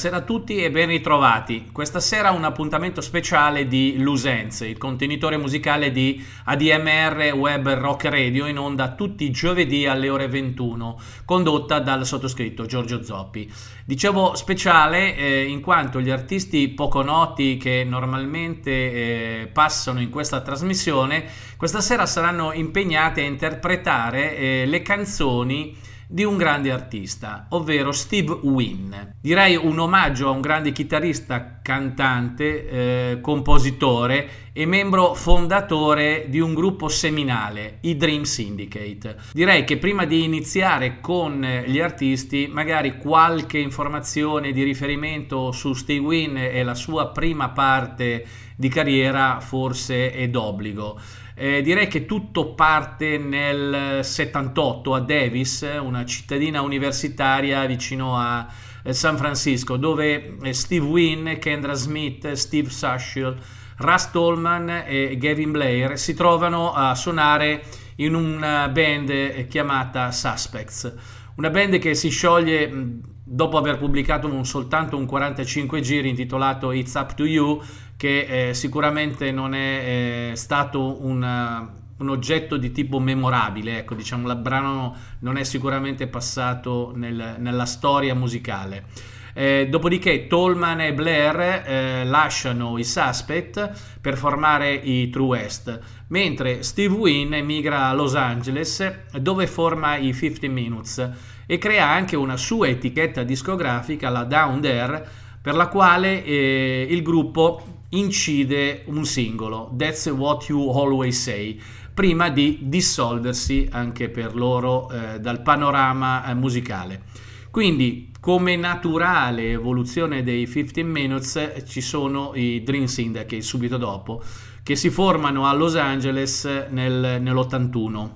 Buonasera a tutti e ben ritrovati. Questa sera un appuntamento speciale di Lusenze, il contenitore musicale di ADMR Web Rock Radio in onda tutti i giovedì alle ore 21, condotta dal sottoscritto Giorgio Zoppi. Dicevo speciale eh, in quanto gli artisti poco noti che normalmente eh, passano in questa trasmissione questa sera saranno impegnati a interpretare eh, le canzoni di un grande artista, ovvero Steve Wynn. Direi un omaggio a un grande chitarrista, cantante, eh, compositore e membro fondatore di un gruppo seminale, i Dream Syndicate. Direi che prima di iniziare con gli artisti, magari qualche informazione di riferimento su Steve Wynn e la sua prima parte di carriera forse è d'obbligo. Eh, direi che tutto parte nel 78 a Davis, una cittadina universitaria vicino a eh, San Francisco, dove eh, Steve Wynn, Kendra Smith, Steve Sashiel, Russ Tolman e Gavin Blair si trovano a suonare in una band chiamata Suspects. Una band che si scioglie mh, dopo aver pubblicato un, soltanto un 45 giri intitolato It's Up to You, che eh, sicuramente non è eh, stato una, un oggetto di tipo memorabile, ecco, diciamo, il brano non è sicuramente passato nel, nella storia musicale. Eh, dopodiché Tolman e Blair eh, lasciano i Suspect per formare i True West, mentre Steve Wynn emigra a Los Angeles dove forma i 50 Minutes e crea anche una sua etichetta discografica, la Down There, per la quale eh, il gruppo incide un singolo, That's What You Always Say, prima di dissolversi anche per loro eh, dal panorama eh, musicale. Quindi, come naturale evoluzione dei 15 Minutes, ci sono i Dream Syndicate subito dopo, che si formano a Los Angeles nel, nell'81,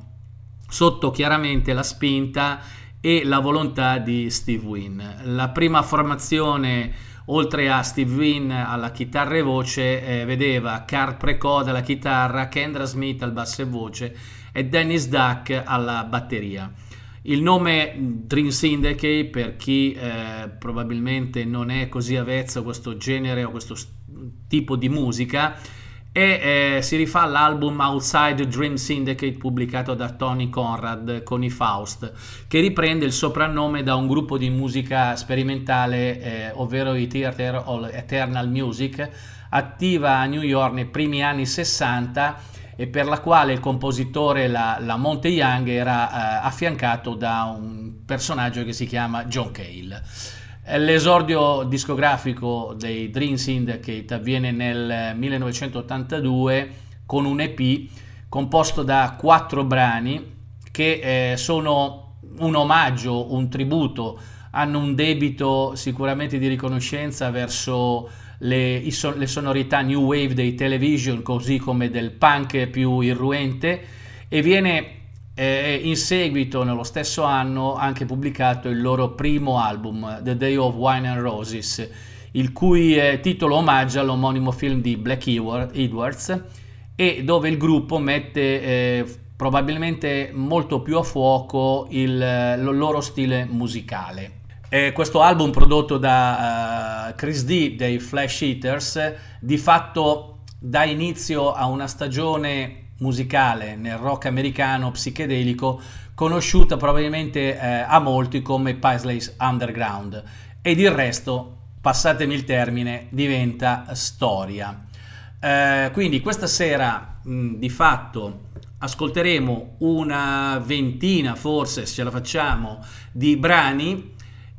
sotto chiaramente la spinta e la volontà di Steve Wynn. La prima formazione oltre a Steve Wynn alla chitarra e voce, eh, vedeva Carl Precod alla chitarra, Kendra Smith al basso e voce e Dennis Duck alla batteria. Il nome Dream Syndicate, per chi eh, probabilmente non è così avvezzo a questo genere o questo tipo di musica, e eh, si rifà all'album Outside Dream Syndicate pubblicato da Tony Conrad con i Faust che riprende il soprannome da un gruppo di musica sperimentale eh, ovvero i Theater of Eternal Music attiva a New York nei primi anni 60 e per la quale il compositore la, la Monte Young era eh, affiancato da un personaggio che si chiama John Cale. L'esordio discografico dei Dream Syndicate avviene nel 1982 con un EP composto da quattro brani che eh, sono un omaggio, un tributo, hanno un debito sicuramente di riconoscenza verso le, le sonorità new wave dei television così come del punk più irruente e viene e in seguito, nello stesso anno, anche pubblicato il loro primo album, The Day of Wine and Roses, il cui eh, titolo omaggia all'omonimo film di Black Edwards e dove il gruppo mette eh, probabilmente molto più a fuoco il, il loro stile musicale. Eh, questo album prodotto da uh, Chris D dei Flash Eaters di fatto dà inizio a una stagione musicale nel rock americano psichedelico conosciuta probabilmente eh, a molti come Paisley's Underground ed il resto, passatemi il termine, diventa storia. Eh, quindi questa sera mh, di fatto ascolteremo una ventina, forse se ce la facciamo, di brani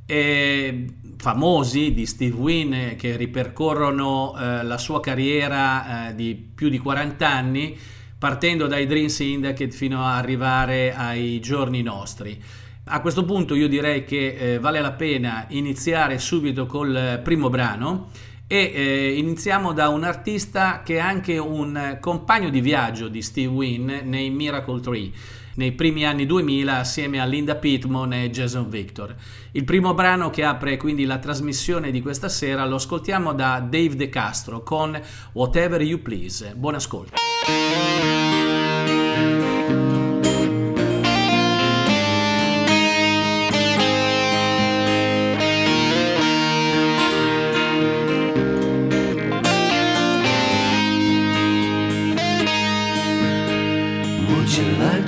eh, famosi di Steve Wynn che ripercorrono eh, la sua carriera eh, di più di 40 anni partendo dai Dream Syndicate fino ad arrivare ai giorni nostri. A questo punto io direi che eh, vale la pena iniziare subito col primo brano e eh, iniziamo da un artista che è anche un compagno di viaggio di Steve Wynn nei Miracle Tree nei primi anni 2000 assieme a Linda Pittman e Jason Victor. Il primo brano che apre quindi la trasmissione di questa sera lo ascoltiamo da Dave De Castro con Whatever You Please. Buon ascolto.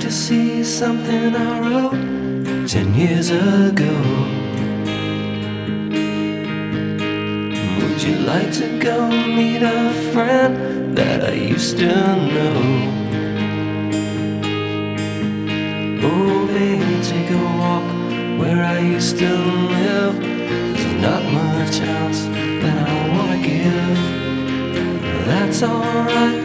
To see something I wrote ten years ago. Would you like to go meet a friend that I used to know? Oh, baby, take a walk where I used to live. There's not much else that I wanna give. That's alright,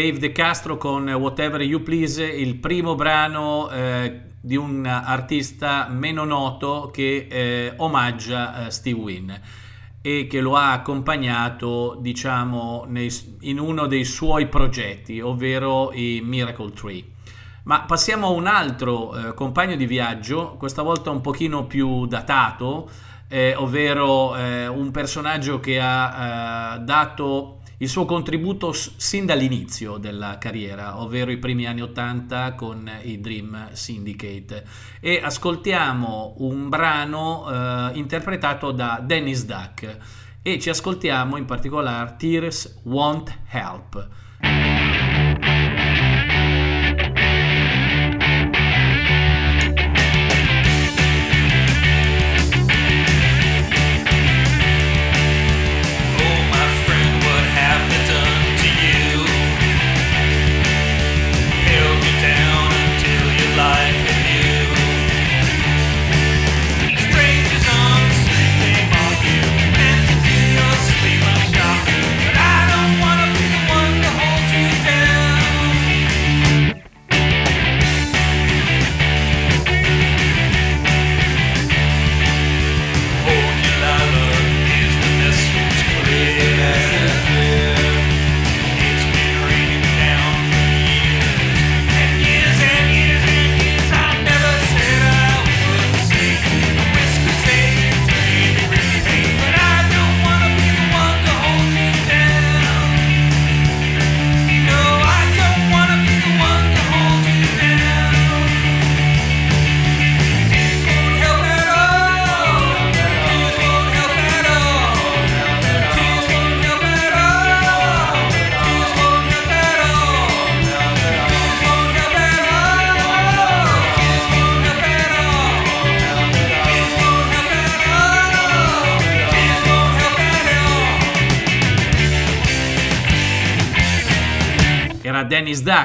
Dave De Castro con Whatever You Please, il primo brano eh, di un artista meno noto che eh, omaggia eh, Steve Wynn e che lo ha accompagnato, diciamo, nei- in uno dei suoi progetti, ovvero i Miracle Tree. Ma passiamo a un altro eh, compagno di viaggio, questa volta un pochino più datato, eh, ovvero eh, un personaggio che ha dato il suo contributo sin dall'inizio della carriera, ovvero i primi anni 80 con i Dream Syndicate. E ascoltiamo un brano eh, interpretato da Dennis Duck e ci ascoltiamo in particolare Tears Won't Help.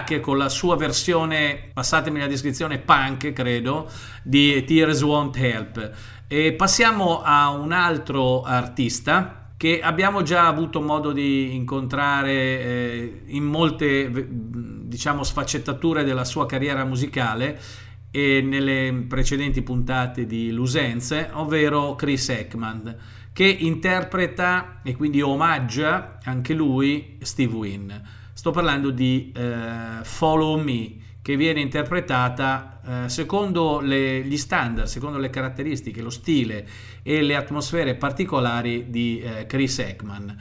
Duck con la sua versione, passatemi la descrizione, punk credo, di Tears Won't Help. E passiamo a un altro artista che abbiamo già avuto modo di incontrare eh, in molte diciamo sfaccettature della sua carriera musicale e nelle precedenti puntate di Lusenze, ovvero Chris Ekman, che interpreta e quindi omaggia anche lui Steve Wynn. Sto parlando di eh, Follow Me, che viene interpretata eh, secondo le, gli standard, secondo le caratteristiche, lo stile e le atmosfere particolari di eh, Chris Ekman.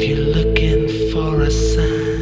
If you're looking for a sign.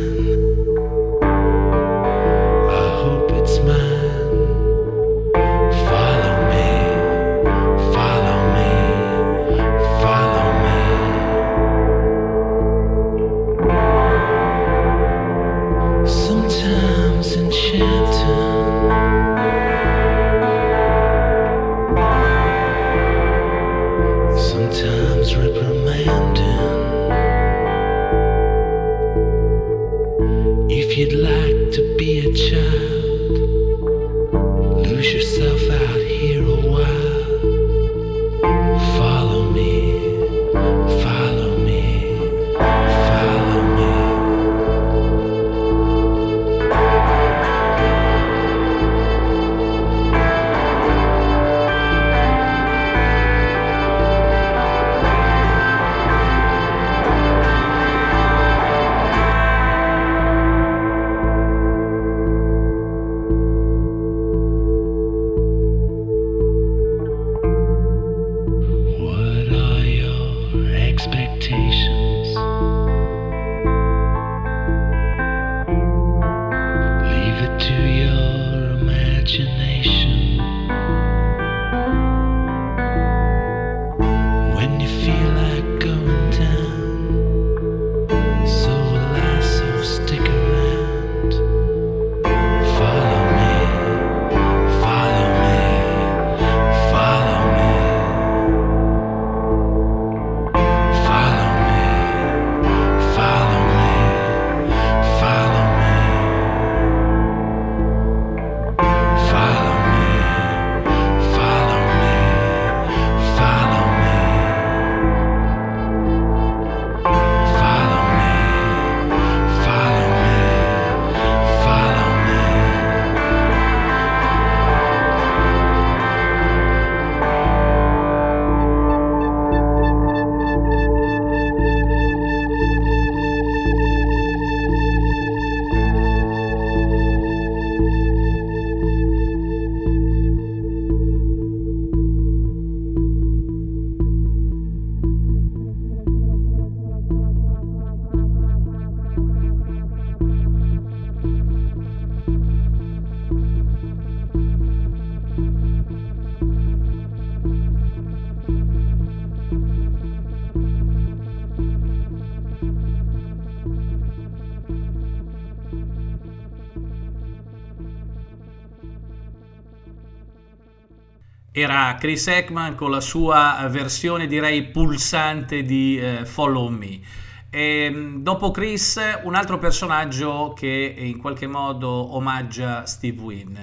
Era Chris Ekman con la sua versione direi pulsante di eh, Follow Me. E, mm, dopo Chris, un altro personaggio che in qualche modo omaggia Steve Wynn,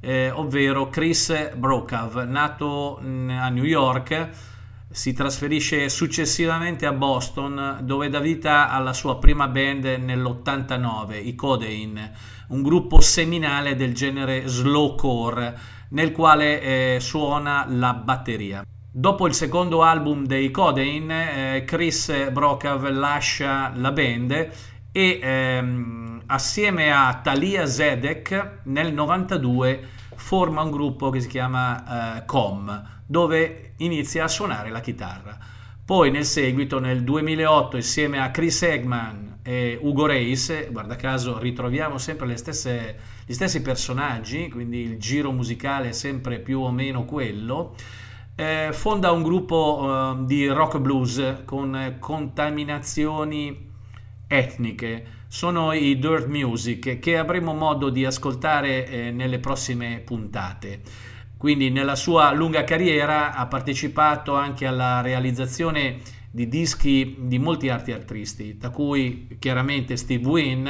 eh, ovvero Chris Brokaw, nato mm, a New York, si trasferisce successivamente a Boston dove dà vita alla sua prima band nell'89, i Codeine, un gruppo seminale del genere slowcore nel quale eh, suona la batteria. Dopo il secondo album dei Codeine, eh, Chris Brokaw lascia la band e ehm, assieme a Talia Zedek nel 92 forma un gruppo che si chiama eh, Com, dove inizia a suonare la chitarra. Poi nel seguito, nel 2008, insieme a Chris Eggman e Ugo Reis, guarda caso ritroviamo sempre stesse, gli stessi personaggi, quindi il giro musicale è sempre più o meno quello, eh, fonda un gruppo eh, di rock blues con contaminazioni etniche. Sono i Dirt Music che avremo modo di ascoltare eh, nelle prossime puntate. Quindi nella sua lunga carriera ha partecipato anche alla realizzazione di dischi di molti altri artisti, tra cui chiaramente Steve Wynn,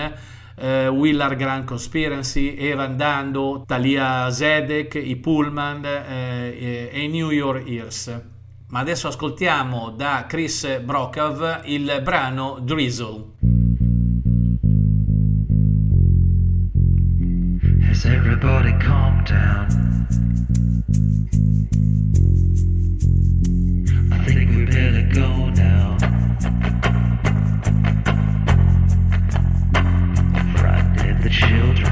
eh, Willard Grand Conspiracy, Evan Dando, Talia Zedek, i Pullman eh, e i New York Ears. Ma adesso ascoltiamo da Chris Brokaw il brano Drizzle. Everybody calm down? I think we better go now. Frightened the children.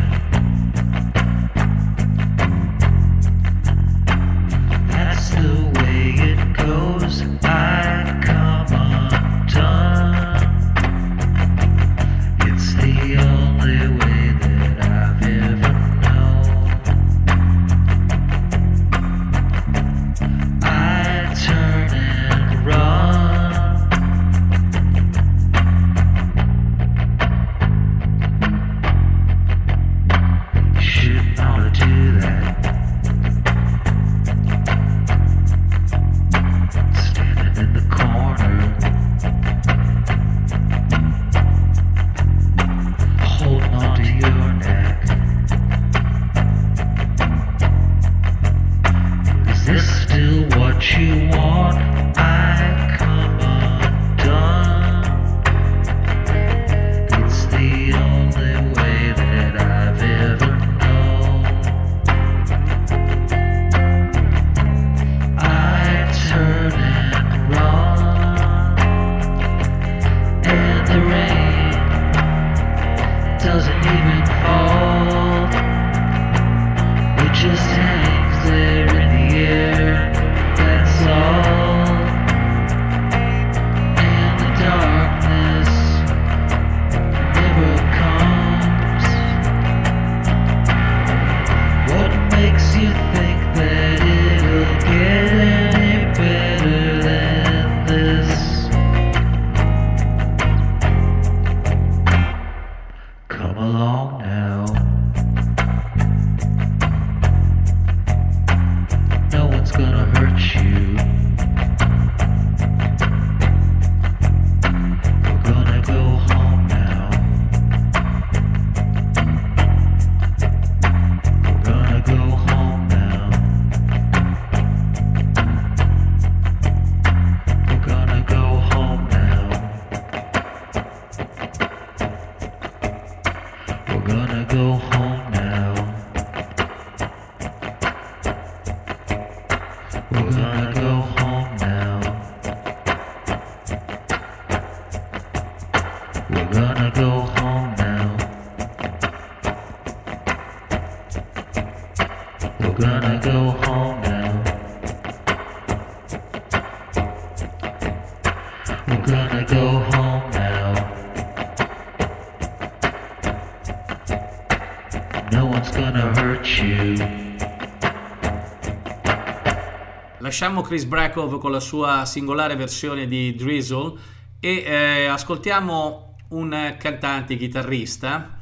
Lasciamo Chris Brackov con la sua singolare versione di Drizzle e eh, ascoltiamo un cantante chitarrista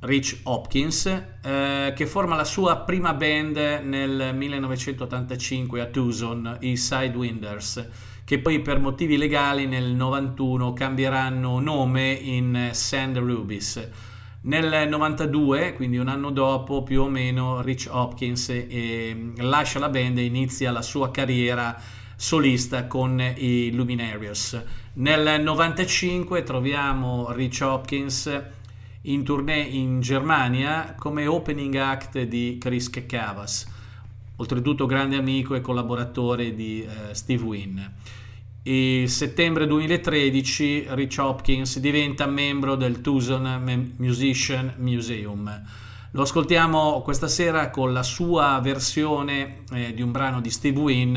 Rich Hopkins, eh, che forma la sua prima band nel 1985 a Tucson, i Sidewinders, che poi per motivi legali nel 91 cambieranno nome in Sand Rubies. Nel 92, quindi un anno dopo più o meno, Rich Hopkins eh, lascia la band e inizia la sua carriera solista con i Luminarius. Nel 95 troviamo Rich Hopkins in tournée in Germania come opening act di Chris Cavas, oltretutto grande amico e collaboratore di uh, Steve Wynn. Il settembre 2013 Rich Hopkins diventa membro del Tucson Musician Museum. Lo ascoltiamo questa sera con la sua versione eh, di un brano di Steve Wynn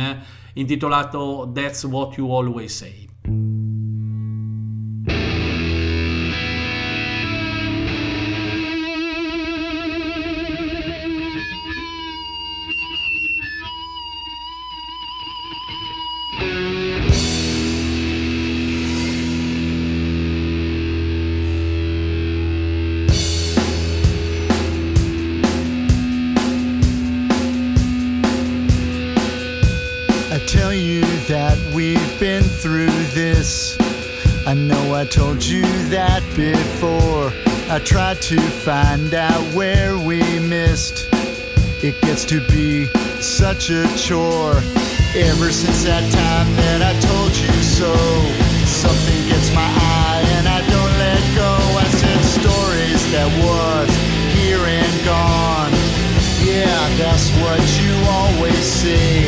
intitolato That's What You Always Say. Tried to find out where we missed. It gets to be such a chore. Ever since that time that I told you so, something gets my eye and I don't let go. I said stories that was here and gone. Yeah, that's what you always say.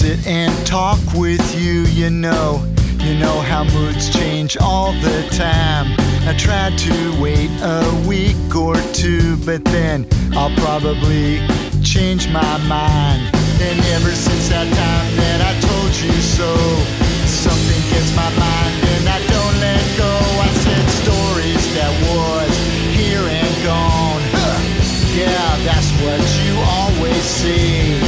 Sit and talk with you, you know. You know how moods change all the time. I tried to wait a week or two, but then I'll probably change my mind. And ever since that time that I told you so, something gets my mind and I don't let go. I said stories that was here and gone. Yeah, that's what you always see.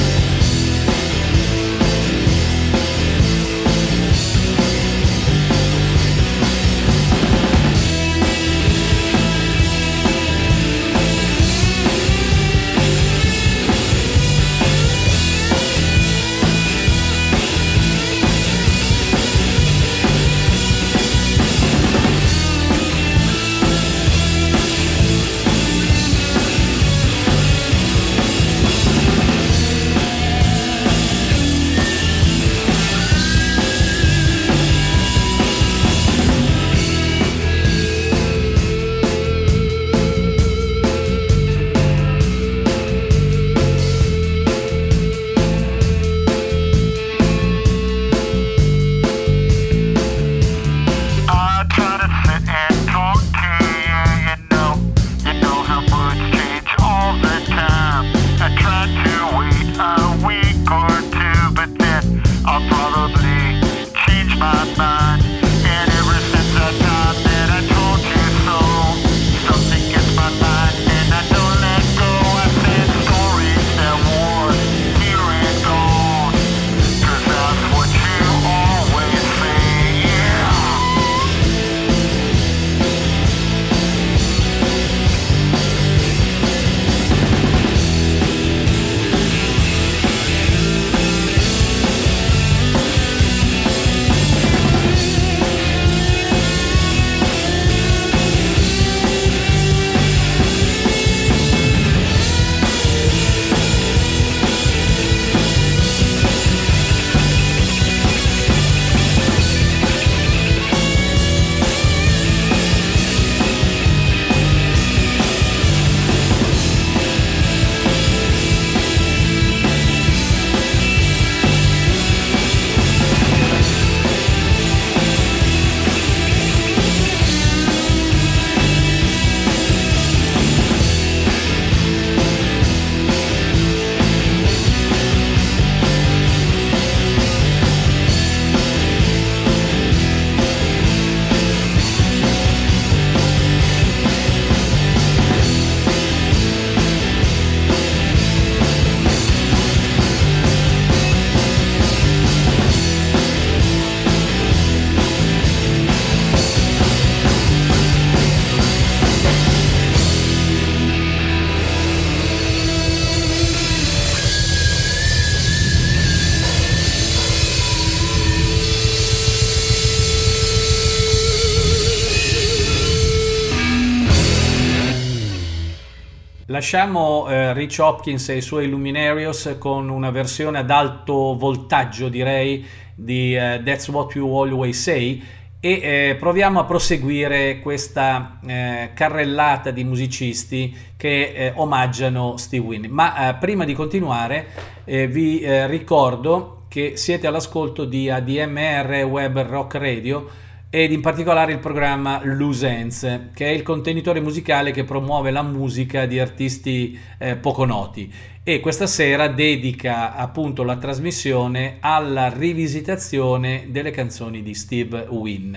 Lasciamo eh, Rich Hopkins e i suoi Luminarios con una versione ad alto voltaggio, direi, di eh, That's What You Always Say e eh, proviamo a proseguire questa eh, carrellata di musicisti che eh, omaggiano Steve Winnie. Ma eh, prima di continuare vi ricordo che siete all'ascolto di ADMR Web Rock Radio ed in particolare il programma Lusense, che è il contenitore musicale che promuove la musica di artisti eh, poco noti e questa sera dedica appunto la trasmissione alla rivisitazione delle canzoni di Steve Wynn.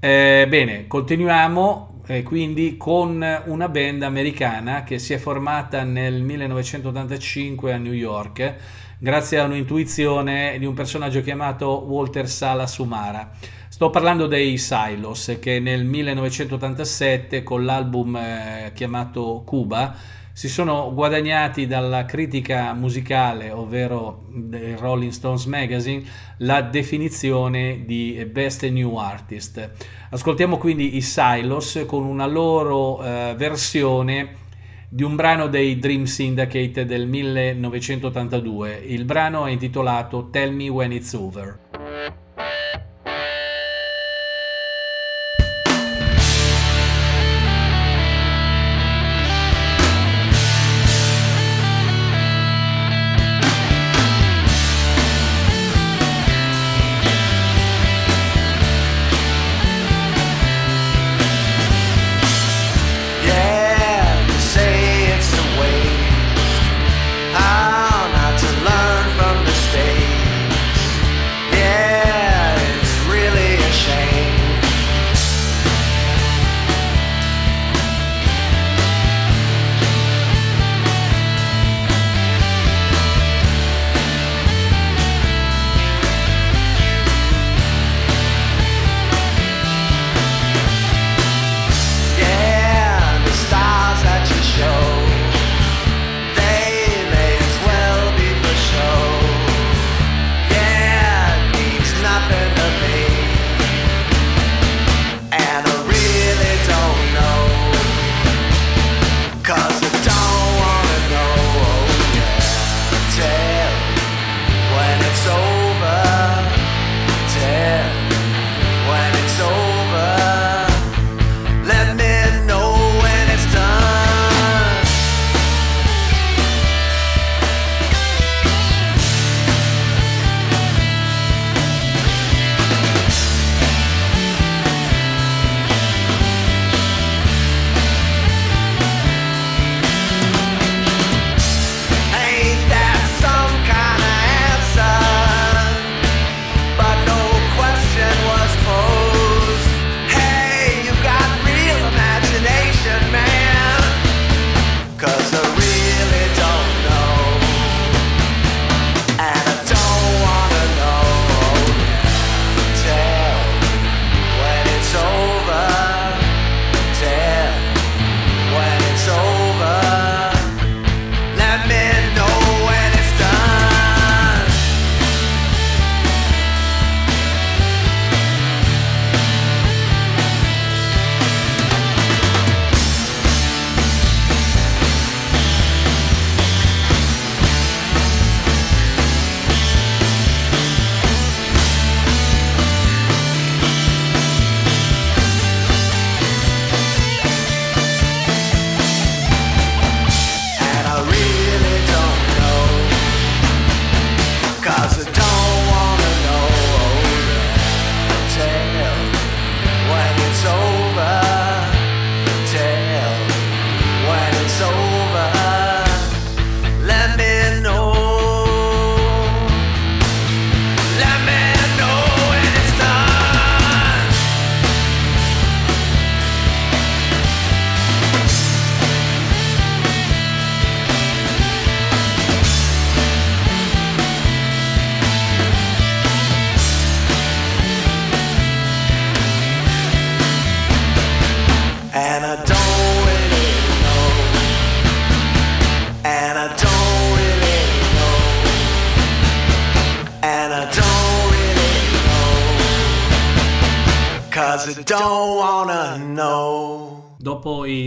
Eh, bene, continuiamo eh, quindi con una band americana che si è formata nel 1985 a New York grazie a un'intuizione di un personaggio chiamato Walter Sala Sumara. Sto parlando dei Silos che nel 1987 con l'album eh, chiamato Cuba si sono guadagnati dalla critica musicale, ovvero del Rolling Stones Magazine, la definizione di Best New Artist. Ascoltiamo quindi i Silos con una loro eh, versione di un brano dei Dream Syndicate del 1982. Il brano è intitolato Tell Me When It's Over.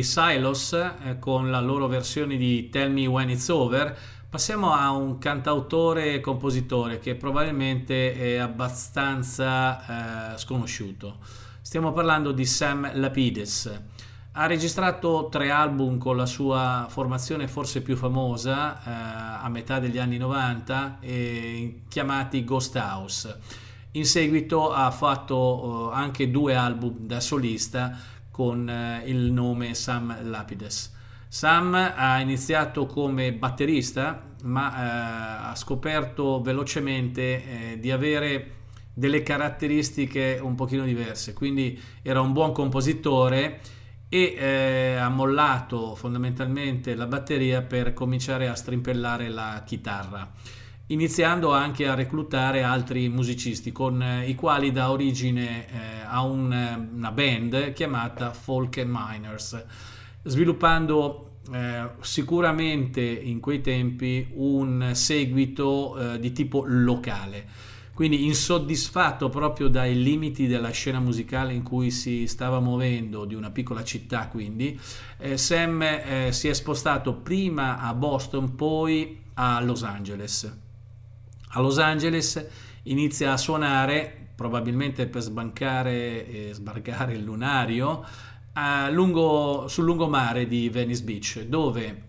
Silos, eh, con la loro versione di Tell Me When It's Over, passiamo a un cantautore e compositore che probabilmente è abbastanza eh, sconosciuto. Stiamo parlando di Sam Lapidus. Ha registrato tre album con la sua formazione forse più famosa eh, a metà degli anni 90, eh, chiamati Ghost House. In seguito ha fatto eh, anche due album da solista con eh, il nome Sam Lapides. Sam ha iniziato come batterista, ma eh, ha scoperto velocemente eh, di avere delle caratteristiche un pochino diverse, quindi era un buon compositore e eh, ha mollato fondamentalmente la batteria per cominciare a strimpellare la chitarra iniziando anche a reclutare altri musicisti con eh, i quali dà origine eh, a un, eh, una band chiamata Folk Miners, sviluppando eh, sicuramente in quei tempi un seguito eh, di tipo locale. Quindi insoddisfatto proprio dai limiti della scena musicale in cui si stava muovendo, di una piccola città quindi, Sam si è spostato prima a Boston, poi a Los Angeles a Los Angeles inizia a suonare, probabilmente per sbancare e sbarcare il lunario, lungo, sul lungomare di Venice Beach, dove,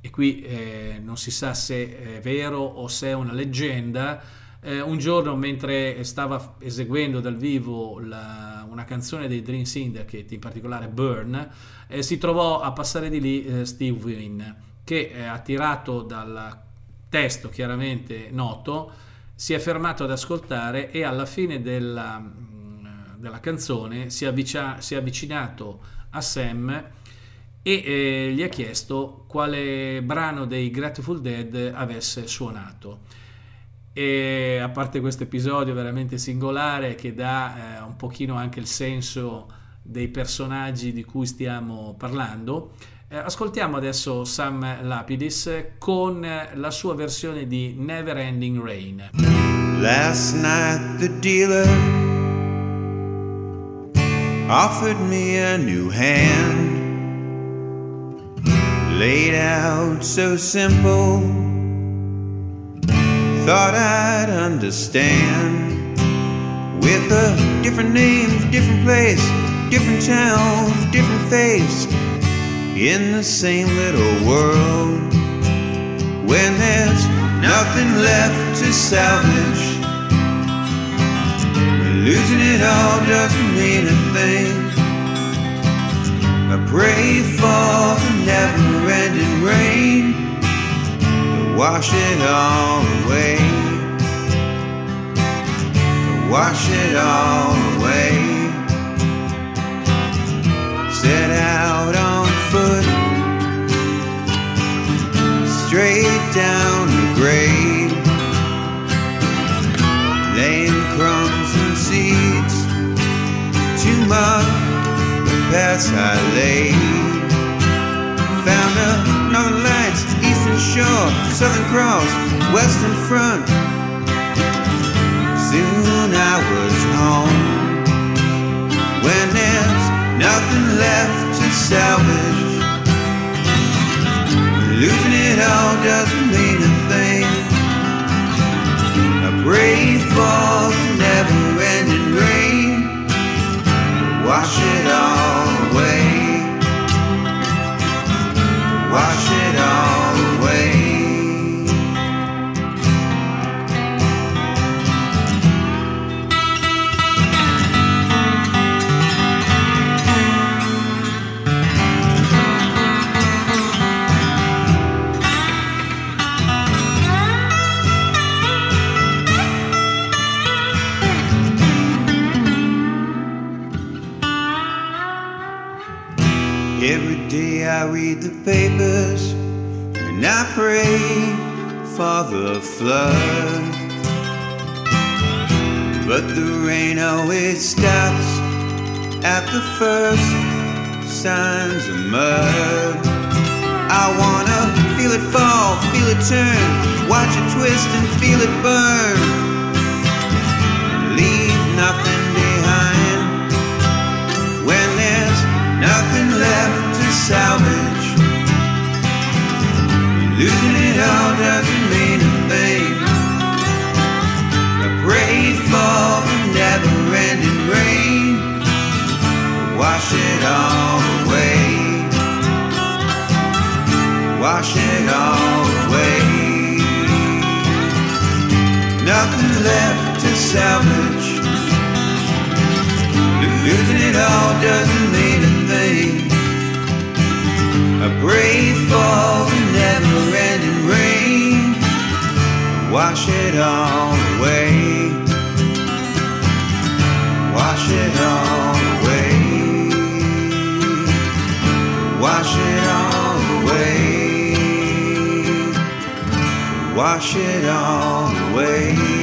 e qui eh, non si sa se è vero o se è una leggenda, eh, un giorno mentre stava eseguendo dal vivo la, una canzone dei Dream Syndicate, in particolare Burn, eh, si trovò a passare di lì eh, Steve Wynn, che attirato dal testo chiaramente noto, si è fermato ad ascoltare e alla fine della, mm, della canzone si, avvicia, si, è avvicinato a Sam e eh, gli ha chiesto quale brano dei Grateful Dead avesse suonato. E a parte questo episodio veramente singolare che dà eh, un pochino anche il senso dei personaggi di cui stiamo parlando, ascoltiamo adesso Sam Lapidis con la sua versione di Never Ending Rain. Last night the dealer offered me a new hand. Laid out so simple, thought I'd understand. With a different name, different place, different town, different face. In the same little world when there's nothing left to salvage. Losing it all doesn't mean a thing. I pray for the never ending rain to wash it all away. To wash it all away. Set out straight down the grade, laying crumbs and seeds to mark the paths I laid. Found a Northern Lights, Eastern Shore, Southern Cross, Western Front. Soon I was home when there's nothing left to salvage. Losing it all doesn't mean a thing. I pray for the never ending rain to wash it all away. Wash it all away. I read the papers and I pray for the flood. But the rain always stops at the first signs of mud. I wanna feel it fall, feel it turn, watch it twist and feel it burn. Leave nothing salvage. Losing it all doesn't mean a thing. I prayed for the never-ending rain, wash it all away. Wash it all away. Nothing left to salvage. Losing it all doesn't mean a. I pray for the never-ending rain. Wash it all away. Wash it all away. Wash it all away. Wash it all away.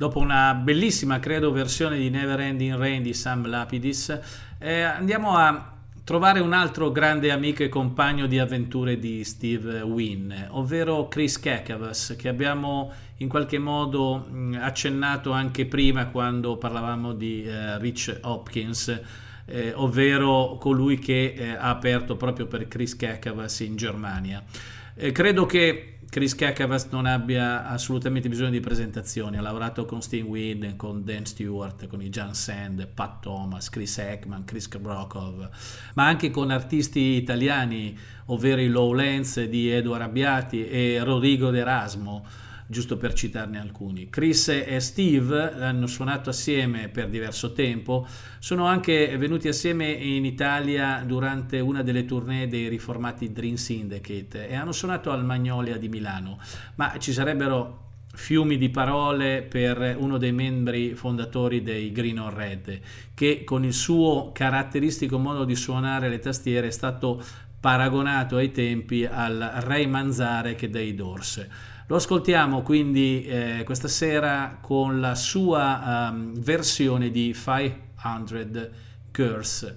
Dopo una bellissima, credo, versione di Never Ending Rain di Sam Lapidis, eh, andiamo a trovare un altro grande amico e compagno di avventure di Steve Wynn, ovvero Chris Kakavas, che abbiamo in qualche modo accennato anche prima quando parlavamo di eh, Rich Hopkins, eh, ovvero colui che eh, ha aperto proprio per Chris Kakavas in Germania. Eh, credo che Chris Kakavas non abbia assolutamente bisogno di presentazioni, ha lavorato con Steve Wynn, con Dan Stewart, con i Jan Sand, Pat Thomas, Chris Ekman, Chris Brokov, ma anche con artisti italiani, ovvero i Lowlands di Edo Arrabbiati e Rodrigo D'Erasmo, giusto per citarne alcuni. Chris e Steve hanno suonato assieme per diverso tempo, sono anche venuti assieme in Italia durante una delle tournée dei riformati Dream Syndicate e hanno suonato al Magnolia di Milano, ma ci sarebbero fiumi di parole per uno dei membri fondatori dei Green on Red, che con il suo caratteristico modo di suonare le tastiere è stato paragonato ai tempi al Ray Manzare che dei Doors. Lo ascoltiamo quindi eh, questa sera con la sua um, versione di 500 Girls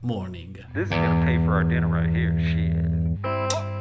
Morning. This is gonna pay for our dinner right here. Shit.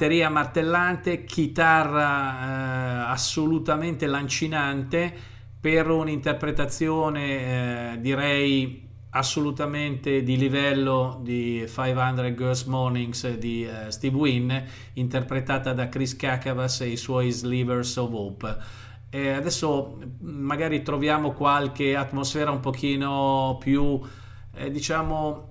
Batteria martellante, chitarra eh, assolutamente lancinante per un'interpretazione eh, direi assolutamente di livello di 500 Girls Mornings di uh, Steve Wynn interpretata da Chris Kakavas e i suoi Slivers of Hope. E adesso magari troviamo qualche atmosfera un pochino più eh, diciamo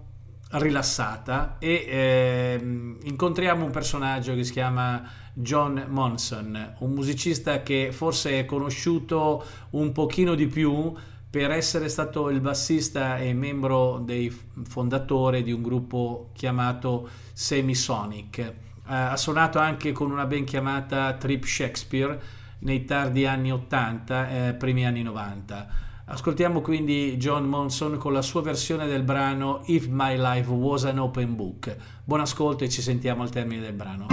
rilassata e eh, incontriamo un personaggio che si chiama John Monson un musicista che forse è conosciuto un pochino di più per essere stato il bassista e membro dei fondatori di un gruppo chiamato Semisonic. Eh, ha suonato anche con una band chiamata Trip Shakespeare nei tardi anni 80, eh, primi anni 90. Ascoltiamo quindi John Monson con la sua versione del brano If My Life Was an Open Book. Buon ascolto e ci sentiamo al termine del brano.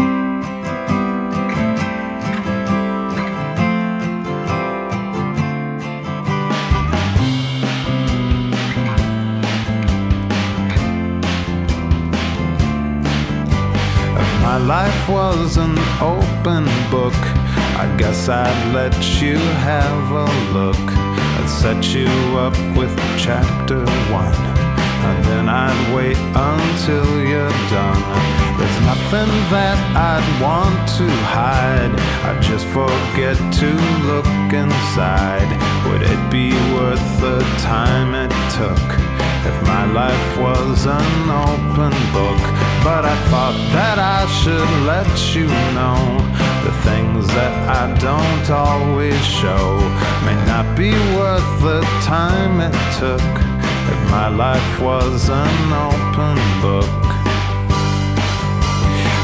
my life was an open book, I guess I'd let you have a look. I'd set you up with chapter one, and then I'd wait until you're done. There's nothing that I'd want to hide, I'd just forget to look inside. Would it be worth the time it took? If my life was an open book, but I thought that I should let you know that I don't always show may not be worth the time it took. If my life was an open book,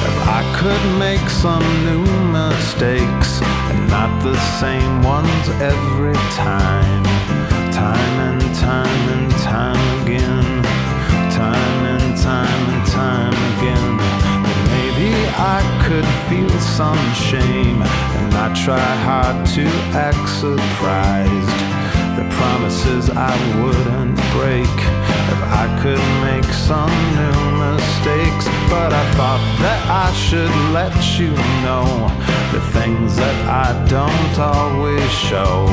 if I could make some new mistakes and not the same ones every time, time and time and time again, time and time and time again. Then maybe I could feel some shame and I try hard to act surprised. The promises I wouldn't break if I could make some new mistakes. But I thought that I should let you know the things that I don't always show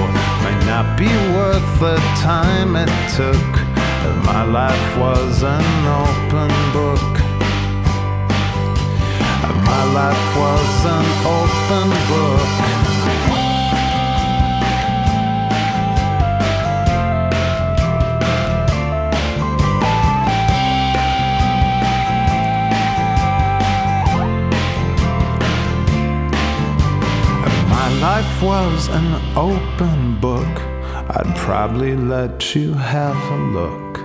may not be worth the time it took. If my life was an open book. My life was an open book. life was an open book, I'd probably let you have a look.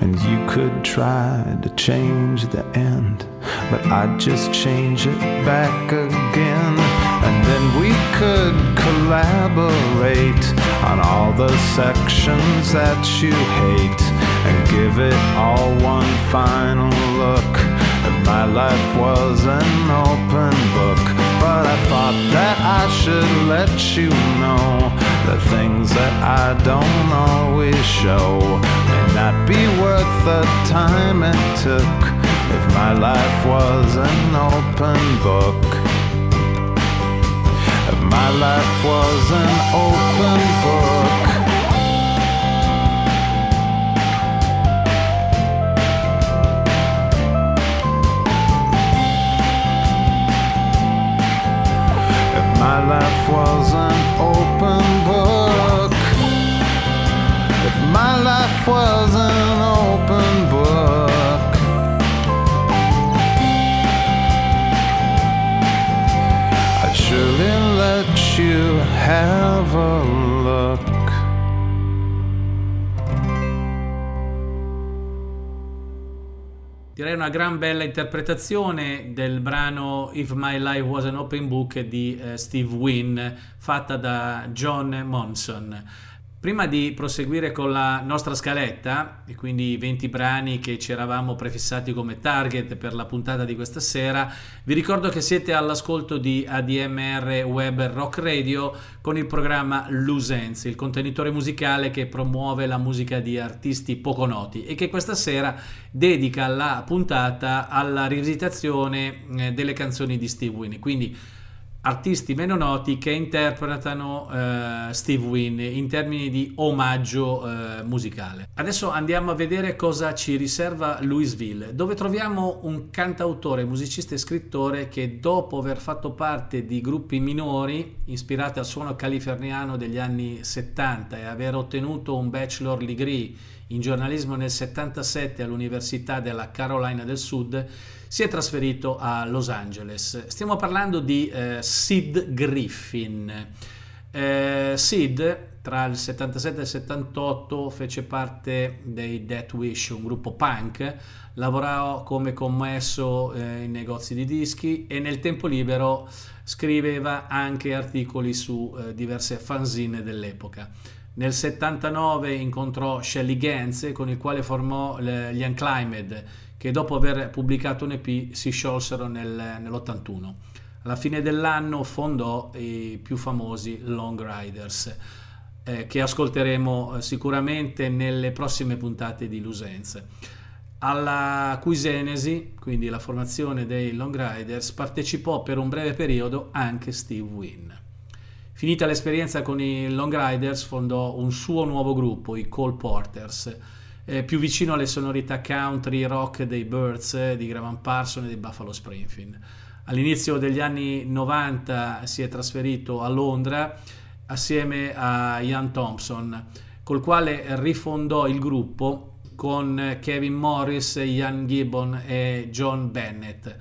And you could try to change the end, but I'd just change it back again. And then we could collaborate on all the sections that you hate and give it all one final look. If my life was an open book, but I thought that I should let you know the things that I don't always show may not be worth the time it took my life was an open book. If my life was an open book. If my life was an open book. If my life was an open book, Surely let you have a look. Direi una gran bella interpretazione del brano If My Life Was an Open Book di eh, Steve Wynn, fatta da John Monson. Prima di proseguire con la nostra scaletta, e quindi i 20 brani che ci eravamo prefissati come target per la puntata di questa sera, vi ricordo che siete all'ascolto di ADMR Web Rock Radio con il programma Lusenze, il contenitore musicale che promuove la musica di artisti poco noti e che questa sera dedica la puntata alla rivisitazione eh, delle canzoni di Steve Winnie. Quindi artisti meno noti che interpretano uh, Steve Wynn in termini di omaggio uh, musicale. Adesso andiamo a vedere cosa ci riserva Louisville, dove troviamo un cantautore, musicista e scrittore che dopo aver fatto parte di gruppi minori ispirati al suono californiano degli anni 70 e aver ottenuto un bachelor degree in giornalismo nel 77 all'Università della Carolina del Sud, si è trasferito a Los Angeles. Stiamo parlando di eh, Sid Griffin. Eh, Sid tra il 77 e il 78 fece parte dei Death Wish, un gruppo punk, lavorò come commesso eh, in negozi di dischi e nel tempo libero scriveva anche articoli su eh, diverse fanzine dell'epoca. Nel 79 incontrò Shelly Gantz con il quale formò gli Unclimbed che dopo aver pubblicato un EP si sciolsero nel, nell'81. Alla fine dell'anno fondò i più famosi Long Riders eh, che ascolteremo eh, sicuramente nelle prossime puntate di Lusenze. Alla cui genesi, quindi la formazione dei Long Riders, partecipò per un breve periodo anche Steve Wynn. Finita l'esperienza con i Long Riders, fondò un suo nuovo gruppo, i Cole Porters, eh, più vicino alle sonorità country rock dei Birds, di Graham Parson e dei Buffalo Springfield. All'inizio degli anni 90 si è trasferito a Londra assieme a Ian Thompson, col quale rifondò il gruppo con Kevin Morris, Ian Gibbon e John Bennett.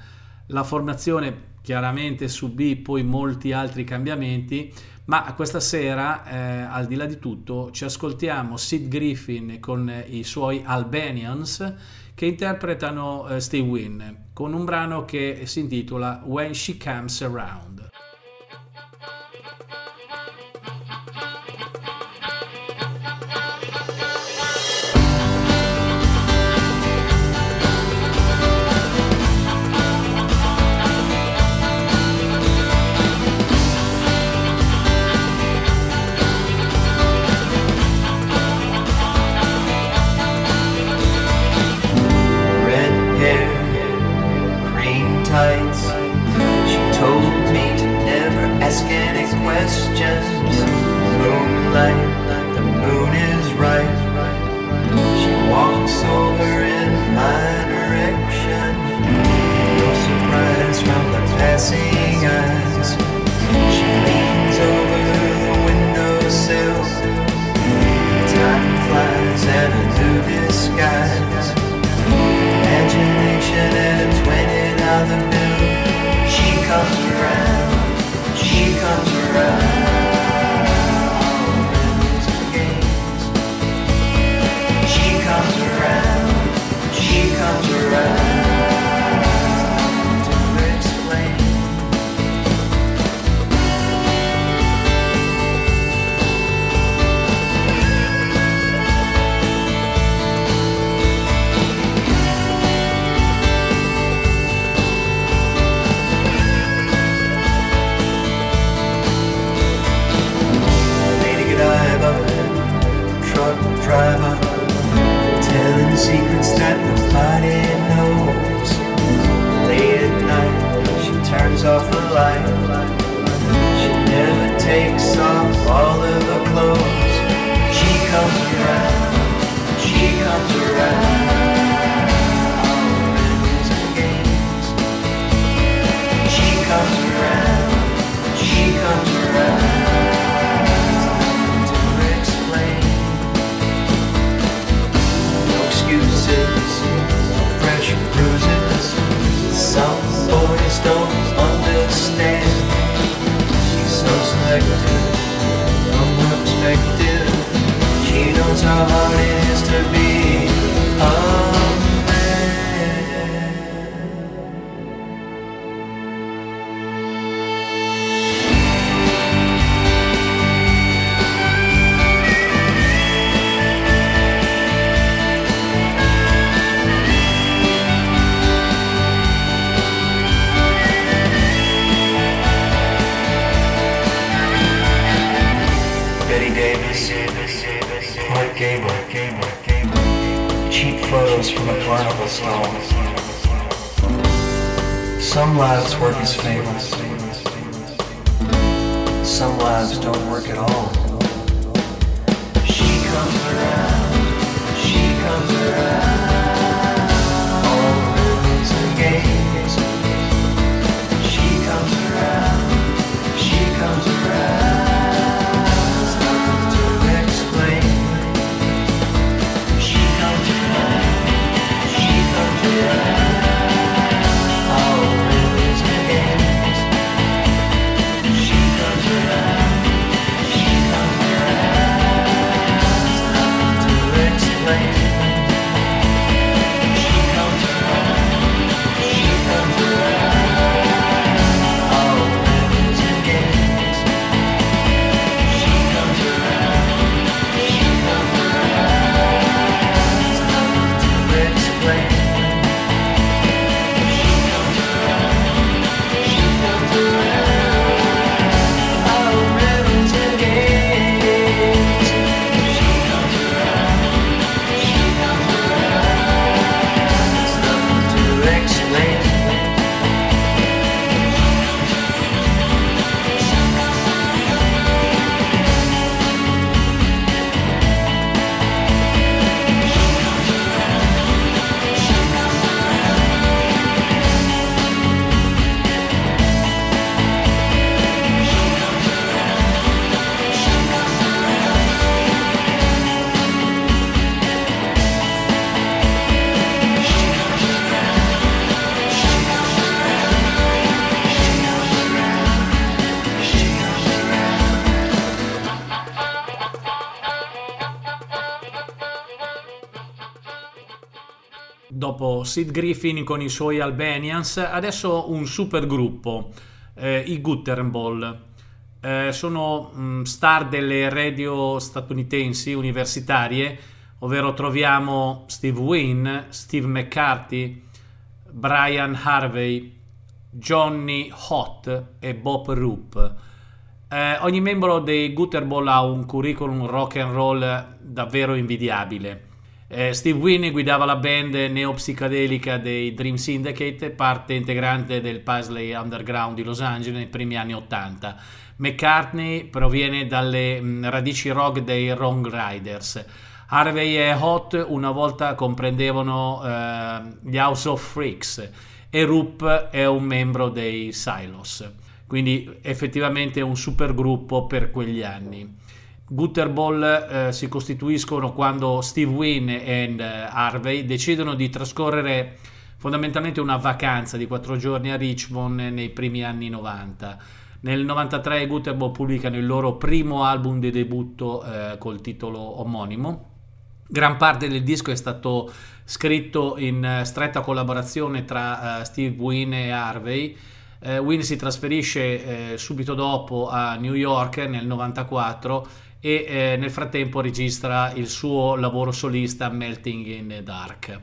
La formazione chiaramente subì poi molti altri cambiamenti, ma questa sera, eh, al di là di tutto, ci ascoltiamo Sid Griffin con i suoi Albanians che interpretano eh, Steve Wynn con un brano che si intitola When She Comes Around. Sid Griffin con i suoi Albanians, adesso un super gruppo, eh, i Gutterball. Eh, sono mh, star delle radio statunitensi universitarie, ovvero troviamo Steve Wynn, Steve McCarthy, Brian Harvey, Johnny Hott e Bob Roop. Eh, ogni membro dei Gutterball ha un curriculum rock and roll davvero invidiabile. Eh, Steve Wynn guidava la band neopsicadelica dei Dream Syndicate, parte integrante del Paisley Underground di Los Angeles nei primi anni 80. McCartney proviene dalle mh, radici rock dei Wrong Riders. Harvey e Hot una volta comprendevano eh, gli House of Freaks e Roop è un membro dei Silos. Quindi effettivamente un super gruppo per quegli anni. Gutterball eh, si costituiscono quando Steve Wynn e eh, Harvey decidono di trascorrere fondamentalmente una vacanza di quattro giorni a Richmond nei primi anni 90. Nel 93 i Gutterball pubblicano il loro primo album di debutto eh, col titolo omonimo. Gran parte del disco è stato scritto in eh, stretta collaborazione tra eh, Steve Wynn e Harvey. Eh, Wynn si trasferisce subito dopo a New York nel 94 e eh, nel frattempo registra il suo lavoro solista Melting in Dark.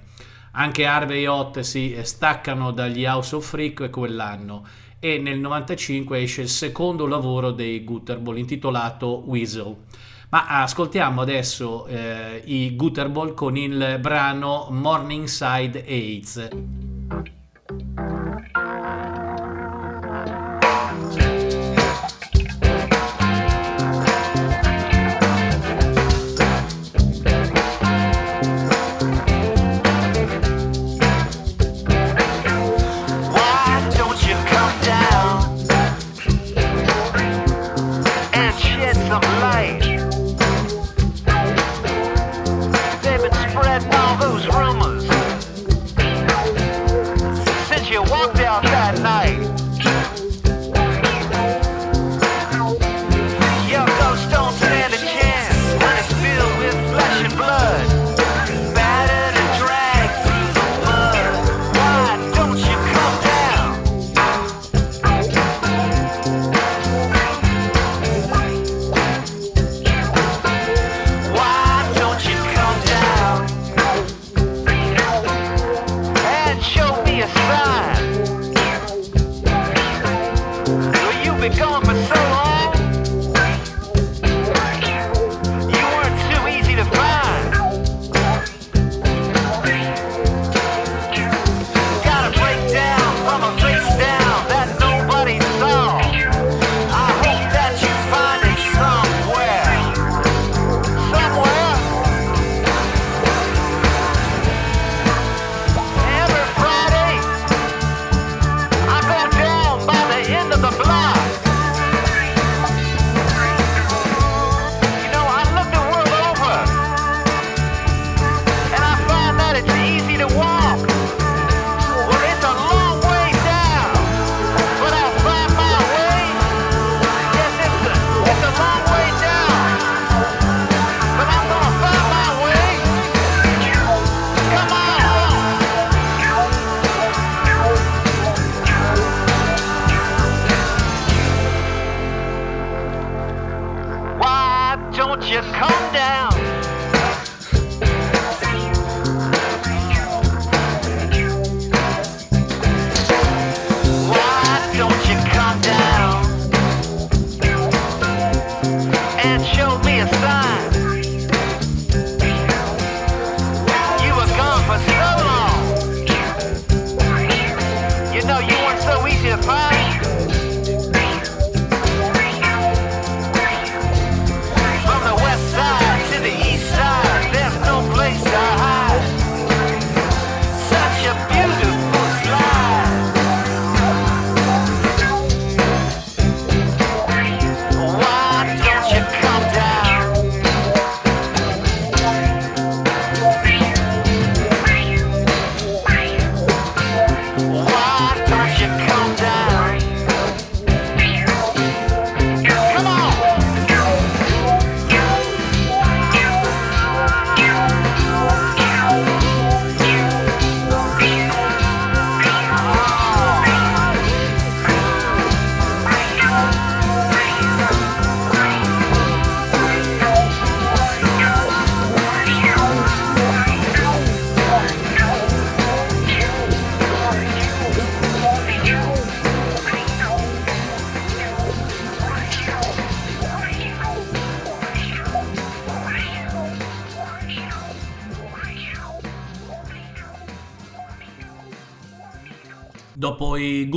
Anche Harvey e Hot si staccano dagli House of Freak quell'anno e nel 95 esce il secondo lavoro dei Gutterball intitolato Weasel. Ma ascoltiamo adesso eh, i Gutterball con il brano Morningside AIDS.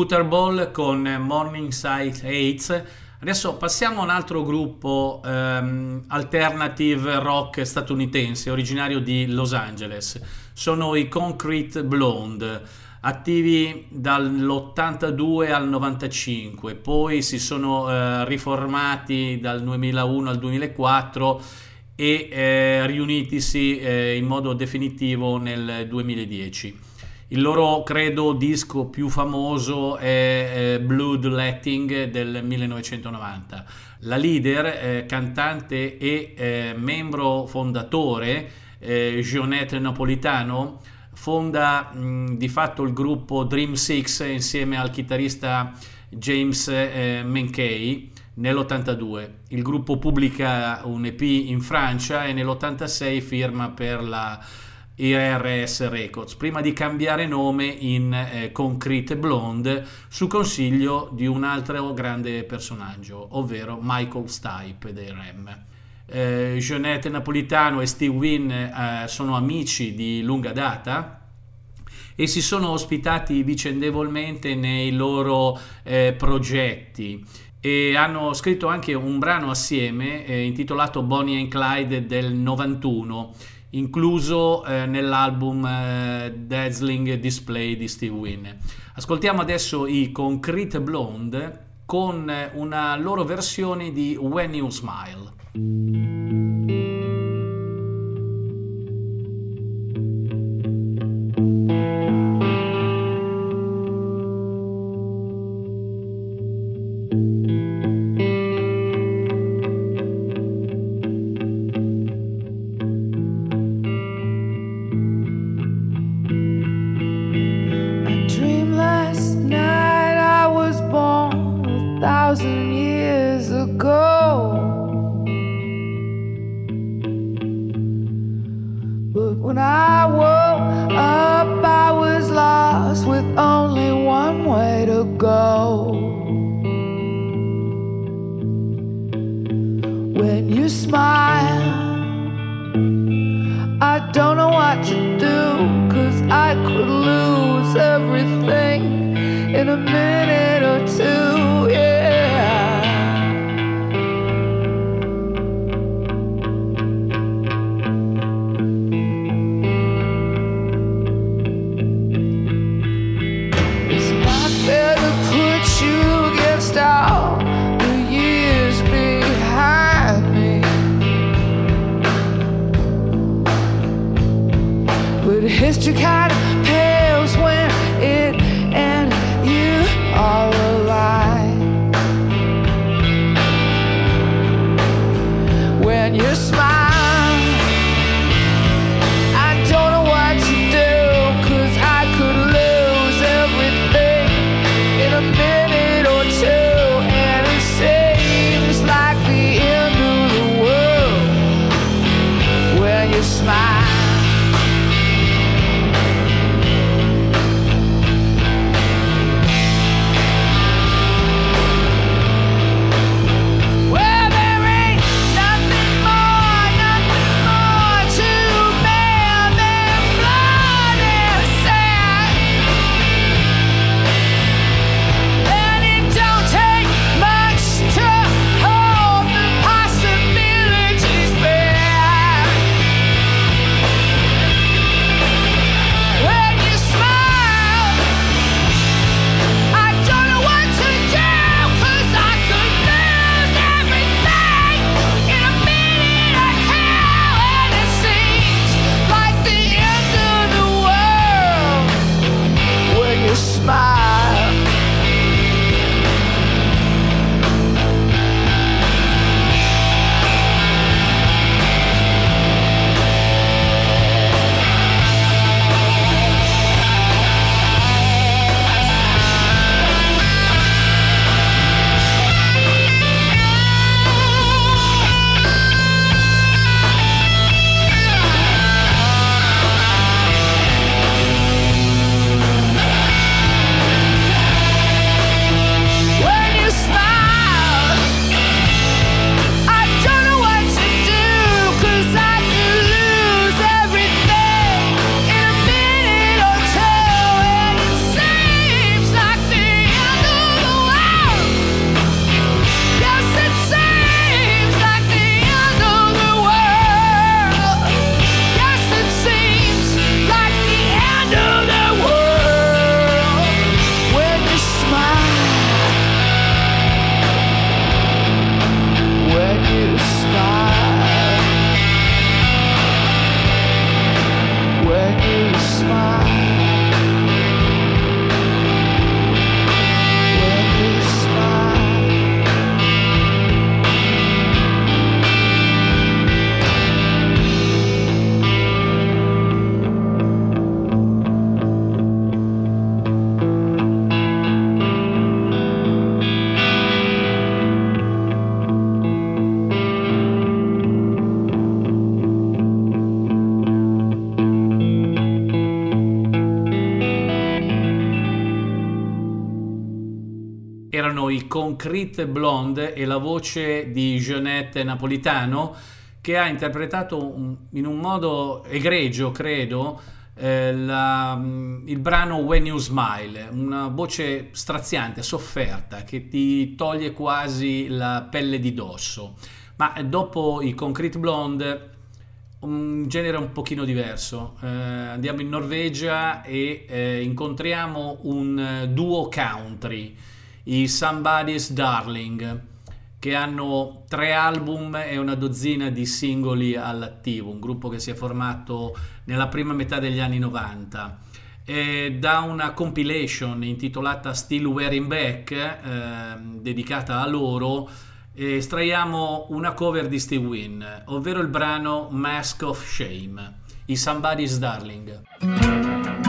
Dopo i Gutter Ball con Morningside Heights, adesso passiamo a un altro gruppo ehm, alternative rock statunitense, originario di Los Angeles. Sono i Concrete Blonde, attivi dall'82 al 95, poi si sono eh, riformati dal 2001 al 2004 e eh, riunitisi eh, in modo definitivo nel 2010. Il loro credo disco più famoso è Bloodletting del 1990. La leader, eh, cantante e eh, membro fondatore, eh, Jeanette Napolitano, fonda mh, di fatto il gruppo Dream Six insieme al chitarrista James eh, Menkey nell'82. Il gruppo pubblica un EP in Francia e nell'86 firma per la IRS Records. Prima di cambiare nome in eh, Concrete Blonde su consiglio di un altro grande personaggio, ovvero Michael Stipe dei Rem. Eh, Jeanette Napolitano e Steve Wynn eh, sono amici di lunga data e si sono ospitati vicendevolmente nei loro eh, progetti. E hanno scritto anche un brano assieme eh, intitolato Bonnie and Clyde del 91 incluso eh, nell'album eh, Dazzling Display di Steve Wynn. Ascoltiamo adesso i Concrete Blonde con una loro versione di When You Smile. Concrete Blonde e la voce di Jeanette Napolitano che ha interpretato in un modo egregio, credo, eh, la- mm, il brano When You Smile, una voce straziante, sofferta, che ti toglie quasi la pelle di dosso. Ma dopo i Concrete Blonde un genere un pochino diverso. Eh, andiamo in Norvegia e eh, incontriamo un eh, duo country, i Somebody's Darling, che hanno tre album e una dozzina di singoli all'attivo, un gruppo che si è formato nella prima metà degli anni 90. E da una compilation intitolata Still Wearing Back, ehm, dedicata a loro, estraiamo una cover di Steve Wynn, ovvero il brano Mask of Shame, i Somebody's Darling.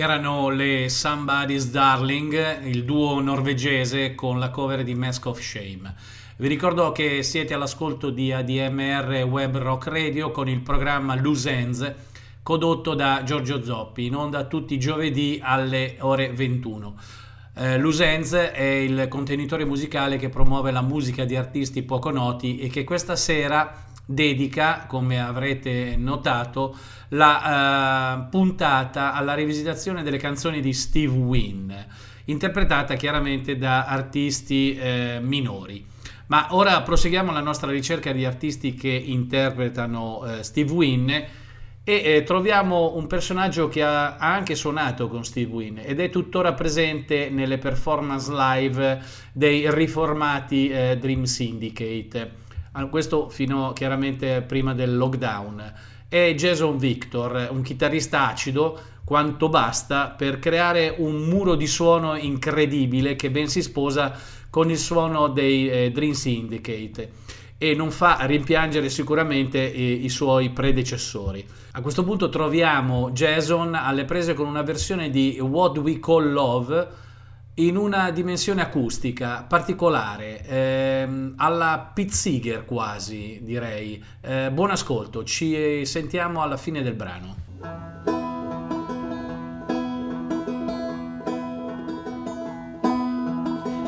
Erano le Somebody's Darling, il duo norvegese con la cover di Mask of Shame. Vi ricordo che siete all'ascolto di ADMR Web Rock Radio con il programma Loose Ends, condotto da Giorgio Zoppi, in onda tutti i giovedì alle ore 21. Eh, Loose Ends è il contenitore musicale che promuove la musica di artisti poco noti e che questa sera dedica, come avrete notato, la eh, puntata alla rivisitazione delle canzoni di Steve Wynn, interpretata chiaramente da artisti eh, minori. Ma ora proseguiamo la nostra ricerca di artisti che interpretano eh, Steve Wynn E eh, troviamo un personaggio che ha, ha anche suonato con Steve Wynn ed è tuttora presente nelle performance live dei riformati eh, Dream Syndicate. Ah, Questo fino chiaramente prima del lockdown. È Jason Victor, un chitarrista acido quanto basta per creare un muro di suono incredibile che ben si sposa con il suono dei eh, Dream Syndicate e non fa rimpiangere sicuramente eh, i suoi predecessori. A questo punto troviamo Jason alle prese con una versione di What We Call Love in una dimensione acustica particolare, ehm, alla Seeger quasi direi. Eh, buon ascolto, ci sentiamo alla fine del brano.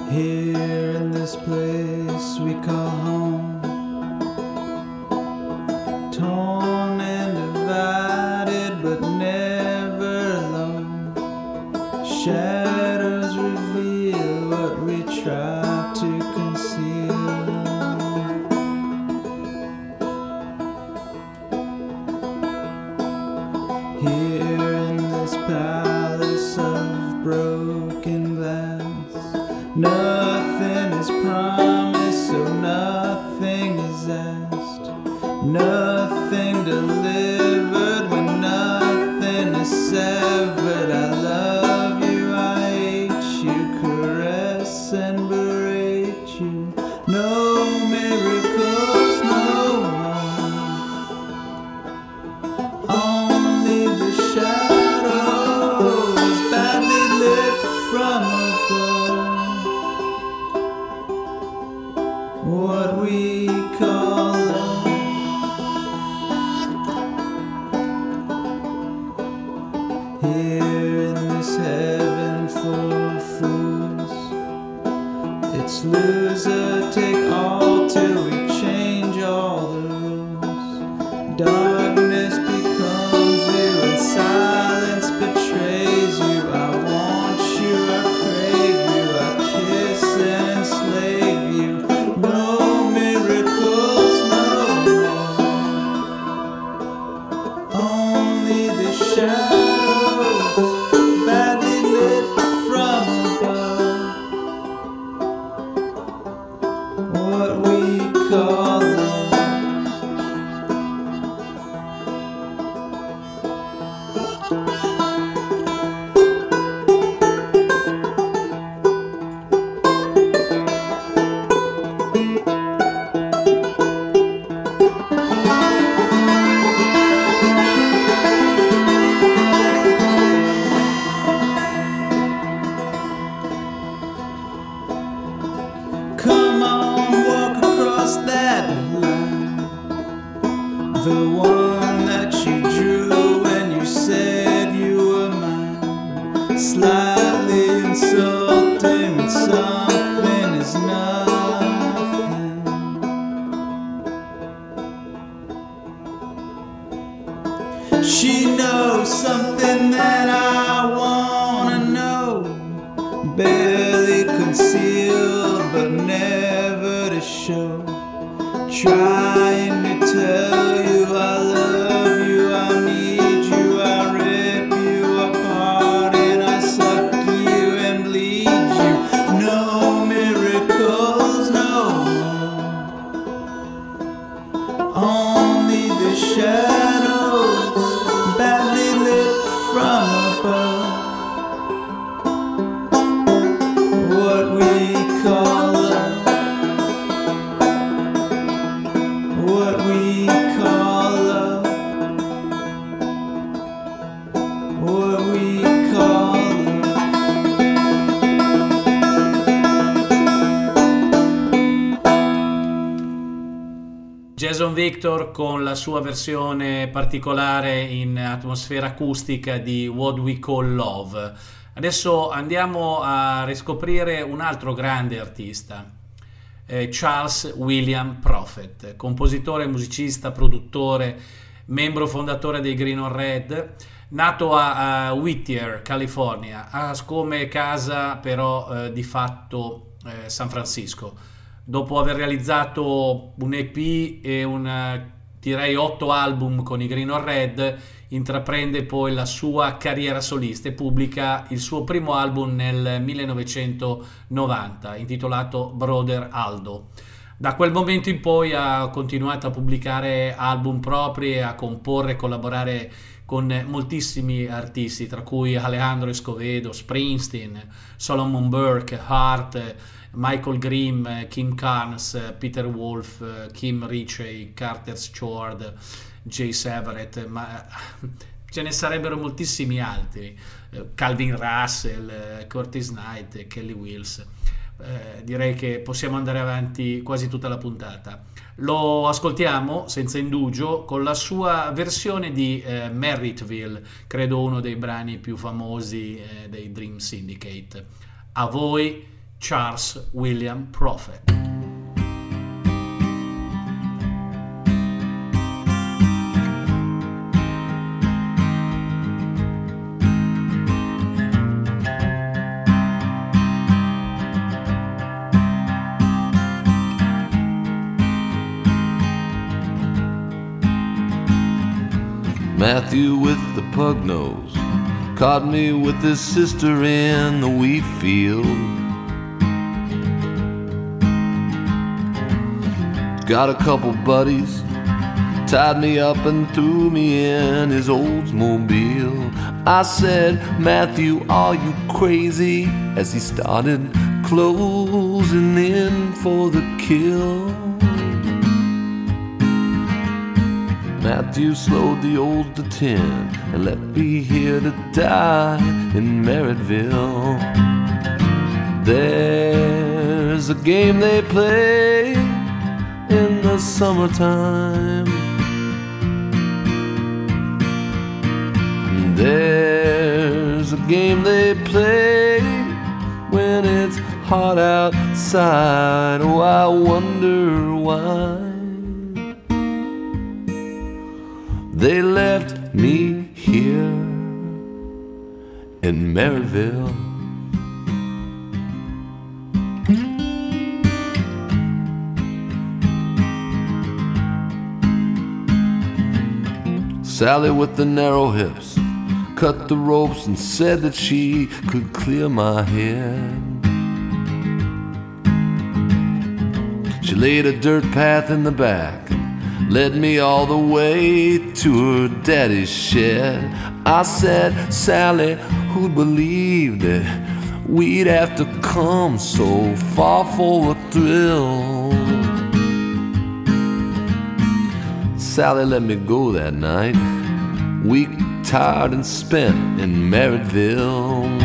Here in this place we call home, torn and divided, but never alone. Shadows Let's lose a take all. Con la sua versione particolare in atmosfera acustica di What We Call Love. Adesso andiamo a riscoprire un altro grande artista, eh, Charles William Prophet, compositore, musicista, produttore, membro fondatore dei Green on Red, nato a, a Whittier, California, ha come casa però eh, di fatto eh, San Francisco dopo aver realizzato un EP e un eh, direi otto album con i Green or Red, intraprende poi la sua carriera solista e pubblica il suo primo album nel 1990 intitolato Brother Aldo. Da quel momento in poi ha continuato a pubblicare album propri a comporre e collaborare con moltissimi artisti, tra cui Alejandro Escovedo, Springsteen, Solomon Burke, Hart, Michael Grimm, Kim Carnes, Peter Wolf, Kim Ritchie, Carter Stewart, Jay Severett, ma ce ne sarebbero moltissimi altri, Calvin Russell, Curtis Knight, Kelly Wills. Eh, direi che possiamo andare avanti quasi tutta la puntata. Lo ascoltiamo senza indugio con la sua versione di eh, Merrittville, credo uno dei brani più famosi eh, dei Dream Syndicate. A voi Charles William Prophet. Matthew with the pug nose caught me with his sister in the wheat field. Got a couple buddies, tied me up and threw me in his Oldsmobile. I said, Matthew, are you crazy? As he started closing in for the kill. Matthew slowed the old to ten and left me here to die in Merrittville. There's a game they play in the summertime. There's a game they play when it's hot outside. Oh, I wonder why. They left me here in Maryville. Sally with the narrow hips cut the ropes and said that she could clear my head. She laid a dirt path in the back and led me all the way to her daddy's shed. I said, Sally, who'd believe that we'd have to come so far for a thrill? Sally let me go that night, weak, tired, and spent in Merrittville.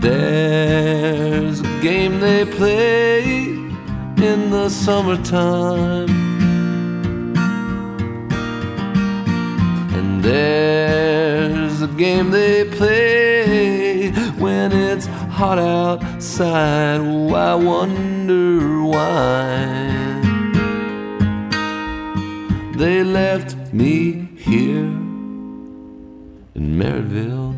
There's a game they play in the summertime. And there's a game they play when it's hot outside. Oh, I wonder why they left me here in Maryville.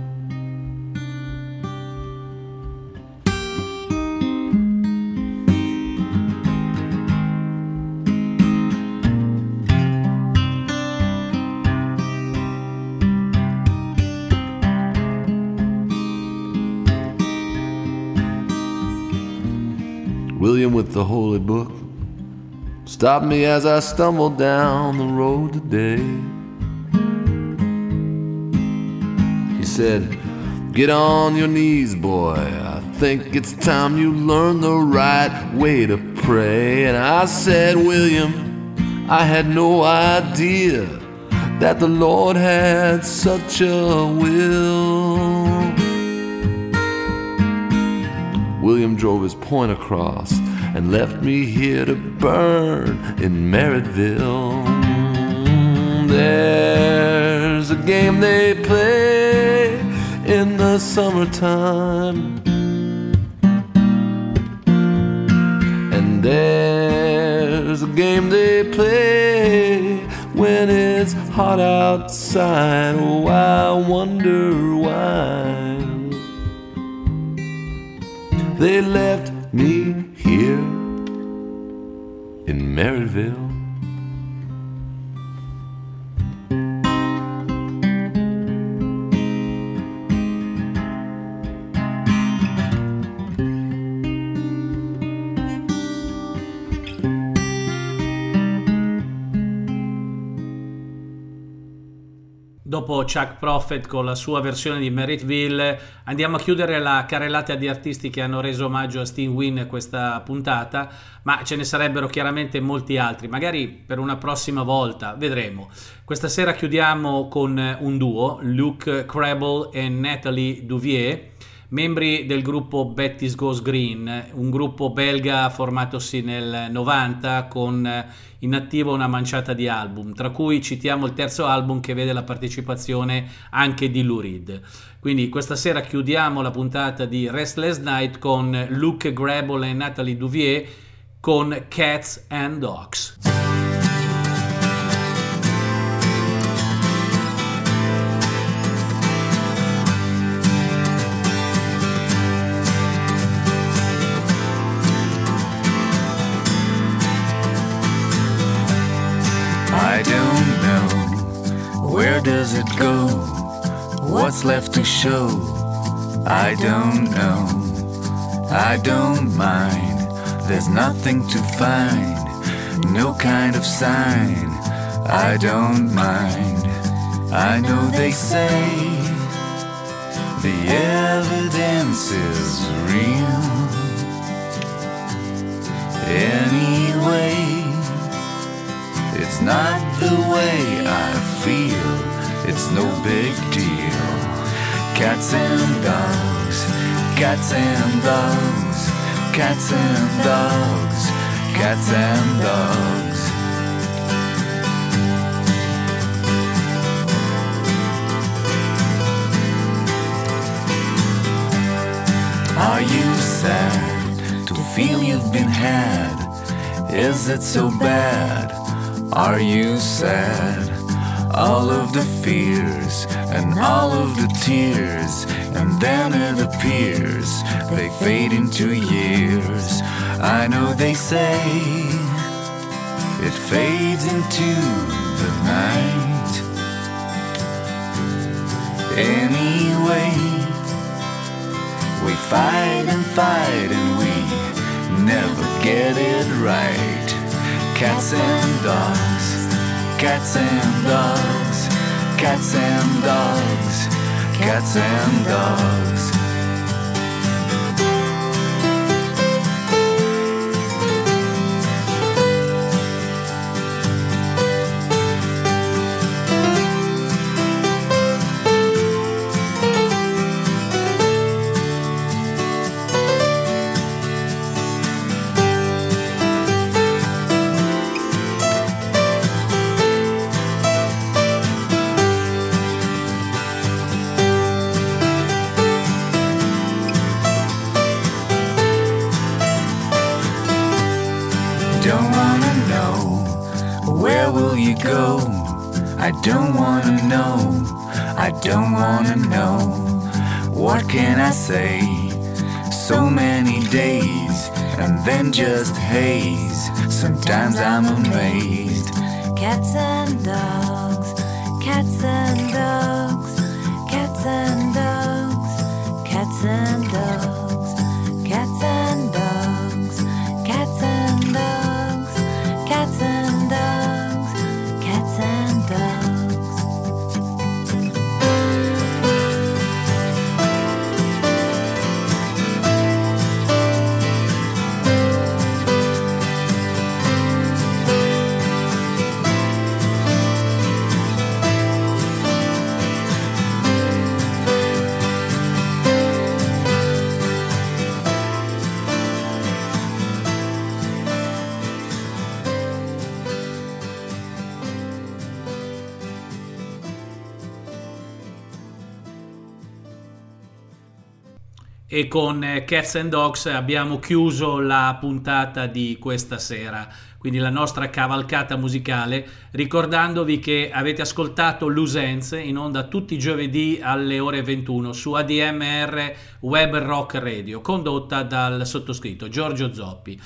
William with the holy book stopped me as I stumbled down the road today. He said, Get on your knees, boy. I think it's time you learn the right way to pray. And I said, William, I had no idea that the Lord had such a will. William drove his point across and left me here to burn in Merrittville. There's a game they play in the summertime. And there's a game they play when it's hot outside. Oh, I wonder why they left me here in Maryville. Dopo Chuck Prophet con la sua versione di Merrittville, andiamo a chiudere la carrellata di artisti che hanno reso omaggio a Steve Wynn questa puntata, ma ce ne sarebbero chiaramente molti altri, magari per una prossima volta, vedremo. Questa sera chiudiamo con un duo, Luke Crabble e Natalie Duvier membri del gruppo Betty's Goes Green, un gruppo belga formatosi nel 90 con in attivo una manciata di album, tra cui citiamo il terzo album che vede la partecipazione anche di Lou Reed. Quindi questa sera chiudiamo la puntata di Restless Night con Luke Grable e Natalie Duvier con Cats and Dogs. Left to show? I don't know. I don't mind. There's nothing to find. No kind of sign. I don't mind. I know they say the evidence is real. Anyway. It's not the way I feel, it's no big deal. Cats and dogs, cats and dogs, cats and dogs, cats and dogs. Are you sad to feel you've been had? Is it so bad? Are you sad? All of the fears and all of the tears, and then it appears they fade into years. I know they say it fades into the night. Anyway, we fight and fight and we never get it right. Cats and dogs, cats and dogs, cats and dogs, cats and dogs. Don't know. What can I say? So many days and then just haze. Sometimes I'm amazed. Cats and dogs, cats and dogs, cats and dogs, cats and dogs, cats and E con eh, Cats and Dogs abbiamo chiuso la puntata di questa sera, quindi la nostra cavalcata musicale, ricordandovi che avete ascoltato Lusenze in onda tutti i giovedì alle ore 21 su ADMR Web Rock Radio, condotta dal sottoscritto Giorgio Zoppi.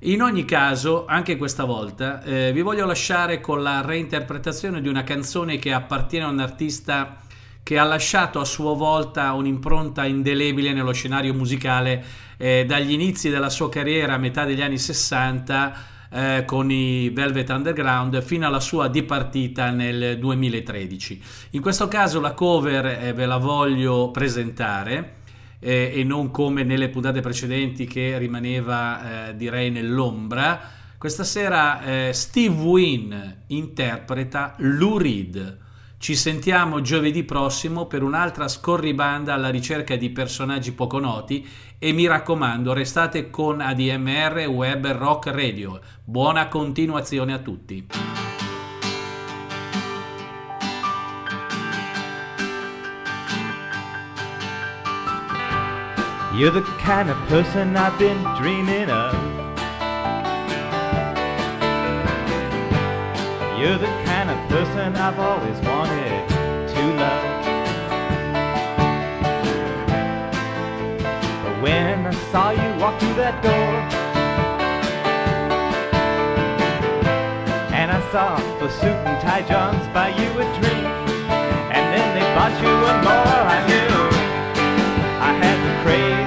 In ogni caso, anche questa volta, eh, vi voglio lasciare con la reinterpretazione di una canzone che appartiene a un artista che ha lasciato a sua volta un'impronta indelebile nello scenario musicale eh, dagli inizi della sua carriera a metà degli anni 60 eh, con i Velvet Underground fino alla sua dipartita nel 2013. In questo caso la cover eh, ve la voglio presentare eh, e non come nelle puntate precedenti che rimaneva eh, direi nell'ombra. Questa sera eh, Steve Wynn interpreta Lou Reed. Ci sentiamo giovedì prossimo per un'altra scorribanda alla ricerca di personaggi poco noti e mi raccomando restate con ADMR Web Rock Radio. Buona continuazione a tutti. You're the kind of person I've been dreaming of. You're the kind of person I've always wanted to love. But when I saw you walk through that door, and I saw the suit and tie Johns buy you a drink, and then they bought you one more, I knew I had the crazy